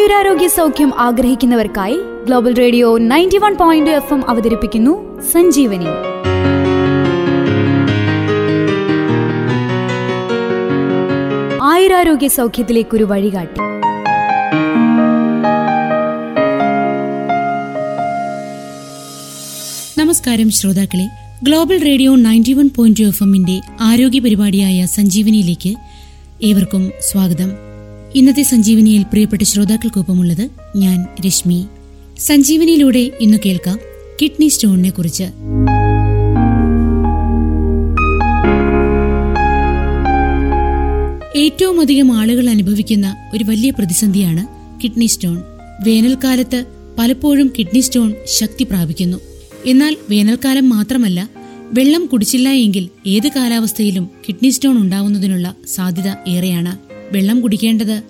ആയുരാരോഗ്യ സൗഖ്യം ആഗ്രഹിക്കുന്നവർക്കായി global radio ninety one point F M അവതരിപ്പിക്കുന്നു സഞ്ജീവനി. ആയുരാരോഗ്യ സൗഖ്യത്തിലേക്കൊരു വഴികാട്ടി. നമസ്കാരം ശ്രോതാക്കളെ. Global radio ninety one point F എമ്മിന്റെ ആരോഗ്യ പരിപാടിയായ സഞ്ജീവനിയിലേക്ക് ഏവർക്കും സ്വാഗതം. ഇന്നത്തെ സഞ്ജീവനിയിൽ പ്രിയപ്പെട്ട ശ്രോതാക്കൾക്കൊപ്പമുള്ളത് ഞാൻ രശ്മി. സഞ്ജീവനിയിലൂടെ ഇന്ന് കേൾക്കാം കിഡ്നി സ്റ്റോണിനെ കുറിച്ച്. ഏറ്റവും അധികം ആളുകൾ അനുഭവിക്കുന്ന ഒരു വലിയ പ്രതിസന്ധിയാണ് കിഡ്നി സ്റ്റോൺ. വേനൽക്കാലത്ത് പലപ്പോഴും കിഡ്നി സ്റ്റോൺ ശക്തി പ്രാപിക്കുന്നു. എന്നാൽ വേനൽക്കാലം മാത്രമല്ല വെള്ളം കുടിച്ചില്ല എങ്കിൽ ഏത് കാലാവസ്ഥയിലും കിഡ്നി സ്റ്റോൺ ഉണ്ടാവുന്നതിനുള്ള സാധ്യത ഏറെയാണ്. വെള്ളം കുടിക്കേണ്ടത്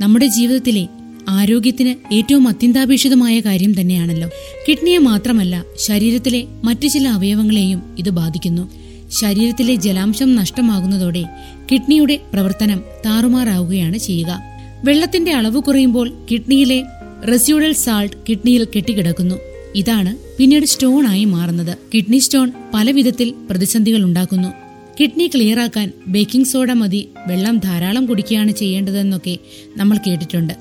നമ്മുടെ ജീവിതത്തിലെ ആരോഗ്യത്തിന് ഏറ്റവും അത്യന്താപേക്ഷിതമായ കാര്യം തന്നെയാണല്ലോ. കിഡ്നിയെ മാത്രമല്ല ശരീരത്തിലെ മറ്റു ചില അവയവങ്ങളെയും ഇത് ബാധിക്കുന്നു. ശരീരത്തിലെ ജലാംശം നഷ്ടമാകുന്നതോടെ കിഡ്നിയുടെ പ്രവർത്തനം താറുമാറാവുകയാണ് ചെയ്യുക. വെള്ളത്തിന്റെ അളവ് കുറയുമ്പോൾ കിഡ്നിയിലെ റെസ്യൂഡൽ സാൾട്ട് കിഡ്നിയിൽ കെട്ടിക്കിടക്കുന്നു. ഇതാണ് പിന്നീട് സ്റ്റോൺ ആയി മാറുന്നത്. കിഡ്നി സ്റ്റോൺ പല വിധത്തിൽ പ്രതിസന്ധികൾ ഉണ്ടാക്കുന്നു. കിഡ്നി ക്ലിയർ ആക്കാൻ ബേക്കിംഗ് സോഡ മതി വെള്ളം ധാരാളം കുടിക്കുകയാണ് ചെയ്യേണ്ടതെന്നൊക്കെ നമ്മൾ കേട്ടിട്ടുണ്ട്.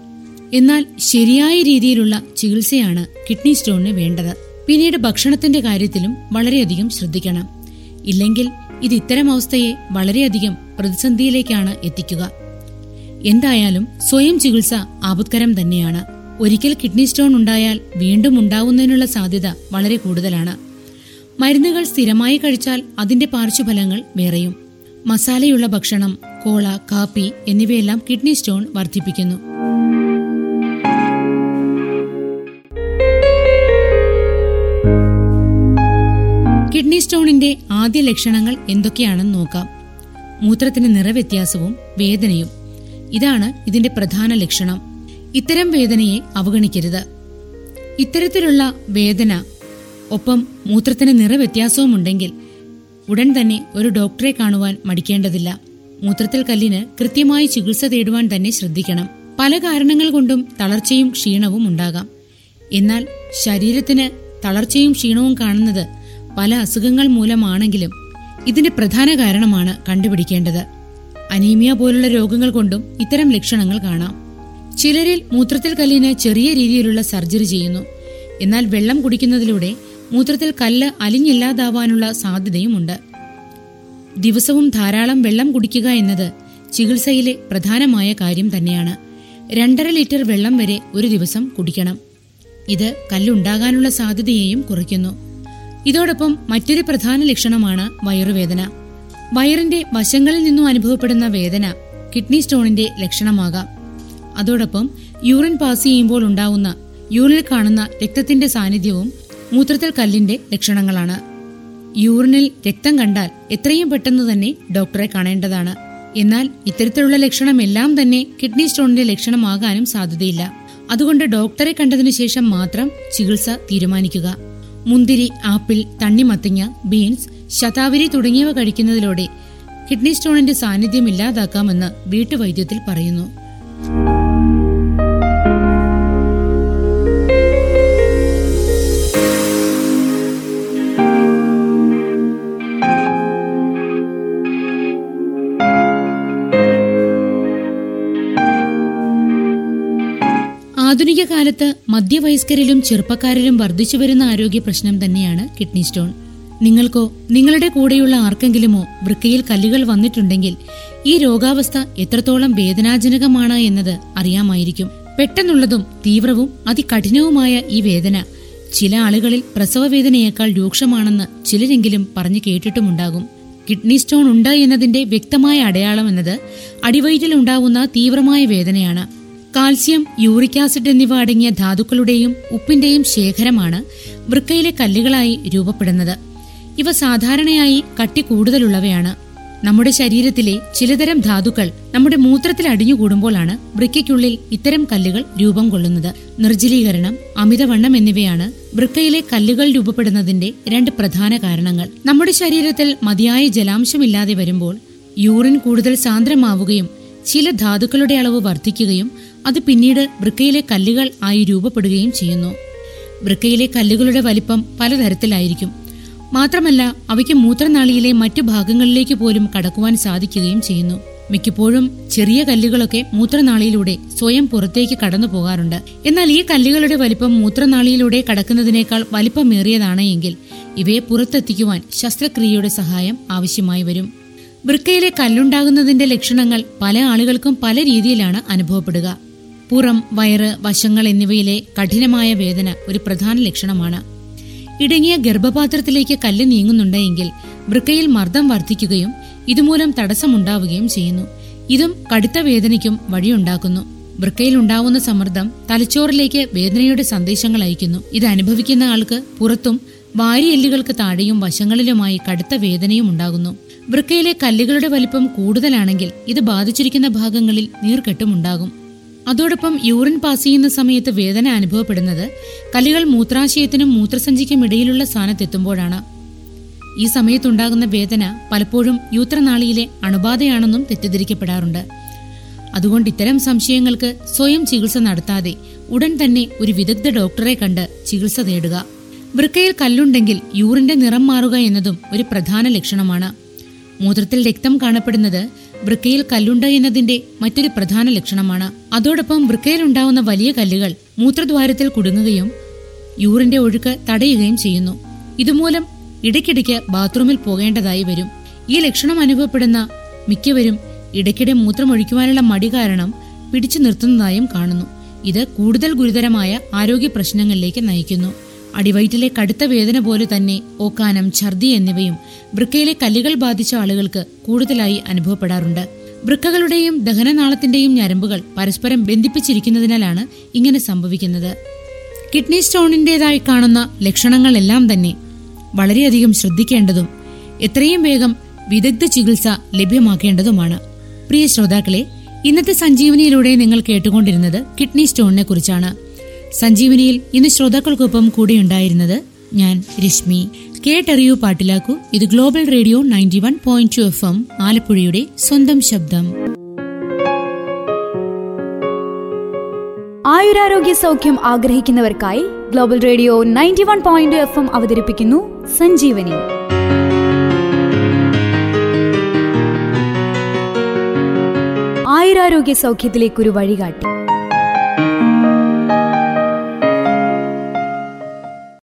എന്നാൽ ശരിയായ രീതിയിലുള്ള ചികിത്സയാണ് കിഡ്നി സ്റ്റോണിന് വേണ്ടത്. പിന്നീട് ഭക്ഷണത്തിന്റെ കാര്യത്തിലും വളരെയധികം ശ്രദ്ധിക്കണം. ഇല്ലെങ്കിൽ ഇത് ഇത്തരം അവസ്ഥയെ വളരെയധികം പ്രതിസന്ധിയിലേക്കാണ് എത്തിക്കുക. എന്തായാലും സ്വയം ചികിത്സ ആപത്കരം തന്നെയാണ്. ഒരിക്കൽ കിഡ്നി സ്റ്റോൺ ഉണ്ടായാൽ വീണ്ടും ഉണ്ടാവുന്നതിനുള്ള സാധ്യത വളരെ കൂടുതലാണ്. മരുന്നുകൾ സ്ഥിരമായി കഴിച്ചാൽ അതിന്റെ പാർശ്വഫലങ്ങൾ വേറെയും. മസാലയുള്ള ഭക്ഷണം കോള കാപ്പി എന്നിവയെല്ലാം കിഡ്നി സ്റ്റോൺ വർദ്ധിപ്പിക്കുന്നു. കിഡ്നി സ്റ്റോണിന്റെ ആദ്യ ലക്ഷണങ്ങൾ എന്തൊക്കെയാണെന്ന് നോക്കാം. മൂത്രത്തിന് നിറവ്യത്യാസവും വേദനയും. ഇതാണ് ഇതിന്റെ പ്രധാന ലക്ഷണം. ഇത്തരം വേദനയെ അവഗണിക്കരുത്. ഇത്തരത്തിലുള്ള വേദന ഒപ്പം മൂത്രത്തിന് നിറവ്യത്യാസവുമുണ്ടെങ്കിൽ ഉടൻ തന്നെ ഒരു ഡോക്ടറെ കാണുവാൻ മടിക്കേണ്ടതില്ല. മൂത്രത്തിൽ കല്ലിന് കൃത്യമായി ചികിത്സ തേടുവാൻ തന്നെ ശ്രദ്ധിക്കണം. പല കാരണങ്ങൾ കൊണ്ടും തളർച്ചയും ക്ഷീണവും ഉണ്ടാകാം. എന്നാൽ ശരീരത്തിന് തളർച്ചയും ക്ഷീണവും കാണുന്നത് പല അസുഖങ്ങൾ മൂലമാണെങ്കിലും ഇതിന്റെ പ്രധാന കാരണമാണ് കണ്ടുപിടിക്കേണ്ടത്. അനീമിയ പോലുള്ള രോഗങ്ങൾ കൊണ്ടും ഇത്തരം ലക്ഷണങ്ങൾ കാണാം. ചിലരിൽ മൂത്രത്തിൽ കല്ലിന് ചെറിയ രീതിയിലുള്ള സർജറി ചെയ്യുന്നു. എന്നാൽ വെള്ളം കുടിക്കുന്നതിലൂടെ മൂത്രത്തിൽ കല്ല് അലിഞ്ഞില്ലാതാവാനുള്ള സാധ്യതയുമുണ്ട്. ദിവസവും ധാരാളം വെള്ളം കുടിക്കുക എന്നത് ചികിത്സയിലെ പ്രധാനമായ കാര്യം തന്നെയാണ്. രണ്ടര ലിറ്റർ വെള്ളം വരെ ഒരു ദിവസം കുടിക്കണം. ഇത് കല്ലുണ്ടാകാനുള്ള സാധ്യതയെയും കുറയ്ക്കുന്നു. ഇതോടൊപ്പം മറ്റൊരു പ്രധാന ലക്ഷണമാണ് വയറുവേദന. വയറിന്റെ വശങ്ങളിൽ നിന്നും അനുഭവപ്പെടുന്ന വേദന കിഡ്നി സ്റ്റോണിന്റെ ലക്ഷണമാകാം. അതോടൊപ്പം യൂറിൻ പാസ് ചെയ്യുമ്പോൾ ഉണ്ടാവുന്ന യൂറിനിൽ കാണുന്ന രക്തത്തിന്റെ സാന്നിധ്യവും മൂത്രത്തിൽ കല്ലിന്റെ ലക്ഷണങ്ങളാണ്. യൂറിനിൽ രക്തം കണ്ടാൽ എത്രയും പെട്ടെന്ന് തന്നെ ഡോക്ടറെ കാണേണ്ടതാണ്. എന്നാൽ ഇത്തരത്തിലുള്ള ലക്ഷണമെല്ലാം തന്നെ കിഡ്നി സ്റ്റോണിന്റെ ലക്ഷണമാകാനും സാധ്യതയില്ല. അതുകൊണ്ട് ഡോക്ടറെ കണ്ടതിനു ശേഷം മാത്രം ചികിത്സ തീരുമാനിക്കുക. മുന്തിരി ആപ്പിൾ തണ്ണിമത്തങ്ങ ബീൻസ് ശതാവരി തുടങ്ങിയവ കഴിക്കുന്നതിലൂടെ കിഡ്നി സ്റ്റോണിന്റെ സാന്നിധ്യം ഇല്ലാതാക്കാമെന്ന് വീട്ടുവൈദ്യത്തിൽ പറയുന്നു. ആധുനിക കാലത്ത് മധ്യവയസ്കരിലും ചെറുപ്പക്കാരിലും വർദ്ധിച്ചു വരുന്ന ആരോഗ്യ പ്രശ്നം തന്നെയാണ് കിഡ്നി സ്റ്റോൺ. നിങ്ങൾക്കോ നിങ്ങളുടെ കൂടെയുള്ള ആർക്കെങ്കിലുമോ വൃക്കയിൽ കല്ലുകൾ വന്നിട്ടുണ്ടെങ്കിൽ ഈ രോഗാവസ്ഥ എത്രത്തോളം വേദനാജനകമാണ് എന്നത് അറിയാമായിരിക്കും. പെട്ടെന്നുള്ളതും തീവ്രവും അതികഠിനവുമായ ഈ വേദന ചില ആളുകളിൽ പ്രസവവേദനയേക്കാൾ രൂക്ഷമാണെന്ന് ചിലരെങ്കിലും പറഞ്ഞു കേട്ടിട്ടുമുണ്ടാകും. കിഡ്നി സ്റ്റോൺ ഉണ്ട് എന്നതിന്റെ വ്യക്തമായ അടയാളം എന്നത് അടിവയറ്റിൽ ഉണ്ടാവുന്ന തീവ്രമായ വേദനയാണ്. കാൽസ്യം യൂറിക് ആസിഡ് എന്നിവ അടങ്ങിയ ധാതുക്കളുടെയും ഉപ്പിന്റെയും ശേഖരമാണ് വൃക്കയിലെ കല്ലുകളായി രൂപപ്പെടുന്നത്. ഇവ സാധാരണയായി കട്ടി കൂടുതലുള്ളവയാണ്. നമ്മുടെ ശരീരത്തിലെ ചിലതരം ധാതുക്കൾ നമ്മുടെ മൂത്രത്തിൽ അടിഞ്ഞുകൂടുമ്പോഴാണ് വൃക്കയ്ക്കുള്ളിൽ ഇത്തരം കല്ലുകൾ രൂപം കൊള്ളുന്നത്. നിർജലീകരണം അമിതവണ്ണം എന്നിവയാണ് വൃക്കയിലെ കല്ലുകൾ രൂപപ്പെടുന്നതിന്റെ രണ്ട് പ്രധാന കാരണങ്ങൾ. നമ്മുടെ ശരീരത്തിൽ മതിയായ ജലാംശമില്ലാതെ വരുമ്പോൾ യൂറിൻ കൂടുതൽ സാന്ദ്രമാവുകയും ചില ധാതുക്കളുടെ അളവ് വർദ്ധിക്കുകയും അത് പിന്നീട് വൃക്കയിലെ കല്ലുകൾ ആയി രൂപപ്പെടുകയും ചെയ്യുന്നു. വൃക്കയിലെ കല്ലുകളുടെ വലിപ്പം പലതരത്തിലായിരിക്കും. മാത്രമല്ല അവയ്ക്ക് മൂത്രനാളിയിലെ മറ്റു ഭാഗങ്ങളിലേക്ക് പോലും കടക്കുവാൻ സാധിക്കുകയും ചെയ്യുന്നു. മിക്കപ്പോഴും ചെറിയ കല്ലുകളൊക്കെ മൂത്രനാളിയിലൂടെ സ്വയം പുറത്തേക്ക് കടന്നു പോകാറുണ്ട്. എന്നാൽ ഈ കല്ലുകളുടെ വലിപ്പം മൂത്രനാളിയിലൂടെ കടക്കുന്നതിനേക്കാൾ വലിപ്പമേറിയതാണ് എങ്കിൽ ഇവയെ പുറത്തെത്തിക്കുവാൻ ശസ്ത്രക്രിയയുടെ സഹായം ആവശ്യമായി വരും. വൃക്കയിലെ കല്ലുണ്ടാകുന്നതിന്റെ ലക്ഷണങ്ങൾ പല ആളുകൾക്കും പല രീതിയിലാണ് അനുഭവപ്പെടുക. പുറം വയറ് വശങ്ങൾ എന്നിവയിലെ കഠിനമായ വേദന ഒരു പ്രധാന ലക്ഷണമാണ്. ഇടുങ്ങിയ ഗർഭപാത്രത്തിലേക്ക് കല്ല് നീങ്ങുന്നുണ്ടെങ്കിൽ വൃക്കയിൽ മർദ്ദം വർദ്ധിക്കുകയും ഇതുമൂലം തടസ്സമുണ്ടാവുകയും ചെയ്യുന്നു. ഇതും കടുത്ത വേദനയ്ക്കും വഴിയുണ്ടാക്കുന്നു. വൃക്കയിൽ ഉണ്ടാവുന്ന സമ്മർദ്ദം തലച്ചോറിലേക്ക് വേദനയുടെ സന്ദേശങ്ങൾ അയക്കുന്നു. ഇത് അനുഭവിക്കുന്ന ആൾക്ക് പുറത്തും വാരിയെല്ലുകൾക്ക് താഴെയും വശങ്ങളിലുമായി കടുത്ത വേദനയും ഉണ്ടാകുന്നു. വൃക്കയിലെ കല്ലുകളുടെ വലിപ്പം കൂടുതലാണെങ്കിൽ ഇത് ബാധിച്ചിരിക്കുന്ന ഭാഗങ്ങളിൽ നീർക്കെട്ടും ഉണ്ടാകും. അതോടൊപ്പം യൂറിൻ പാസ് ചെയ്യുന്ന സമയത്ത് വേദന അനുഭവപ്പെടുന്നത് കലികൾ മൂത്രാശയത്തിനും മൂത്രസഞ്ചിക്കും ഇടയിലുള്ള സ്ഥാനത്തെത്തുമ്പോഴാണ്. ഈ സമയത്തുണ്ടാകുന്ന വേദന പലപ്പോഴും യൂത്രനാളിയിലെ അണുബാധയാണെന്നും തെറ്റിദ്ധരിക്കപ്പെടാറുണ്ട്. അതുകൊണ്ട് ഇത്തരം സംശയങ്ങൾക്ക് സ്വയം ചികിത്സ നടത്താതെ ഉടൻ തന്നെ ഒരു വിദഗ്ധ ഡോക്ടറെ കണ്ട് ചികിത്സ തേടുക. വൃക്കയിൽ കല്ലുണ്ടെങ്കിൽ യൂറിന്റെ നിറം മാറുക എന്നതും ഒരു പ്രധാന ലക്ഷണമാണ്. മൂത്രത്തിൽ രക്തം കാണപ്പെടുന്നത് വൃക്കയിൽ കല്ലുണ്ട് എന്നതിന്റെ മറ്റൊരു പ്രധാന ലക്ഷണമാണ്. അതോടൊപ്പം വൃക്കയിലുണ്ടാവുന്ന വലിയ കല്ലുകൾ മൂത്രദ്വാരത്തിൽ കുടുങ്ങുകയും യൂറിന്റെ ഒഴുക്ക് തടയുകയും ചെയ്യുന്നു. ഇതുമൂലം ഇടയ്ക്കിടയ്ക്ക് ബാത്റൂമിൽ പോകേണ്ടതായി വരും. ഈ ലക്ഷണം അനുഭവപ്പെടുന്ന മിക്കവരും ഇടയ്ക്കിടെ മൂത്രമൊഴിക്കുവാനുള്ള മടി കാരണം പിടിച്ചു നിർത്തുന്നതായും കാണുന്നു. ഇത് കൂടുതൽ ഗുരുതരമായ ആരോഗ്യ പ്രശ്നങ്ങളിലേക്ക് നയിക്കുന്നു. അടിവയറ്റിലെ കടുത്ത വേദന പോലെ തന്നെ ഓക്കാനം ഛർദി എന്നിവയും വൃക്കയിലെ കല്ലുകൾ ബാധിച്ച ആളുകൾക്ക് കൂടുതലായി അനുഭവപ്പെടാറുണ്ട്. വൃക്കകളുടെയും ദഹനനാളത്തിന്റെയും ഞരമ്പുകൾ പരസ്പരം ബന്ധിപ്പിച്ചിരിക്കുന്നതിനാലാണ് ഇങ്ങനെ സംഭവിക്കുന്നത്. കിഡ്നി സ്റ്റോണിന്റേതായി കാണുന്ന ലക്ഷണങ്ങളെല്ലാം തന്നെ വളരെയധികം ശ്രദ്ധിക്കേണ്ടതും എത്രയും വേഗം വിദഗ്ധ ചികിത്സ ലഭ്യമാക്കേണ്ടതുമാണ്. പ്രിയ ശ്രോതാക്കളെ ഇന്നത്തെ സഞ്ജീവനിയിലൂടെ നിങ്ങൾ കേട്ടുകൊണ്ടിരുന്നത് കിഡ്നി സ്റ്റോണിനെ കുറിച്ചാണ് സഞ്ജീവനിയിൽ ഇന്ന് ശ്രോതാക്കൾക്കൊപ്പം കൂടെയുണ്ടായിരുന്നത് ഞാൻ രശ്മി. കേട്ടറിയൂ പാട്ടിലാക്കൂ. ഇത് global radio ninety one point two F M ആലപ്പുഴയുടെ സ്വന്തം ശബ്ദം. ആയുരാരോഗ്യ സൗഖ്യം ആഗ്രഹിക്കുന്നവർക്കായി global radio ninety one point F M അവതരിപ്പിക്കുന്നു സഞ്ജീവനി. ആയുരാരോഗ്യ സൗഖ്യത്തിലേക്കൊരു വഴികാട്ടി.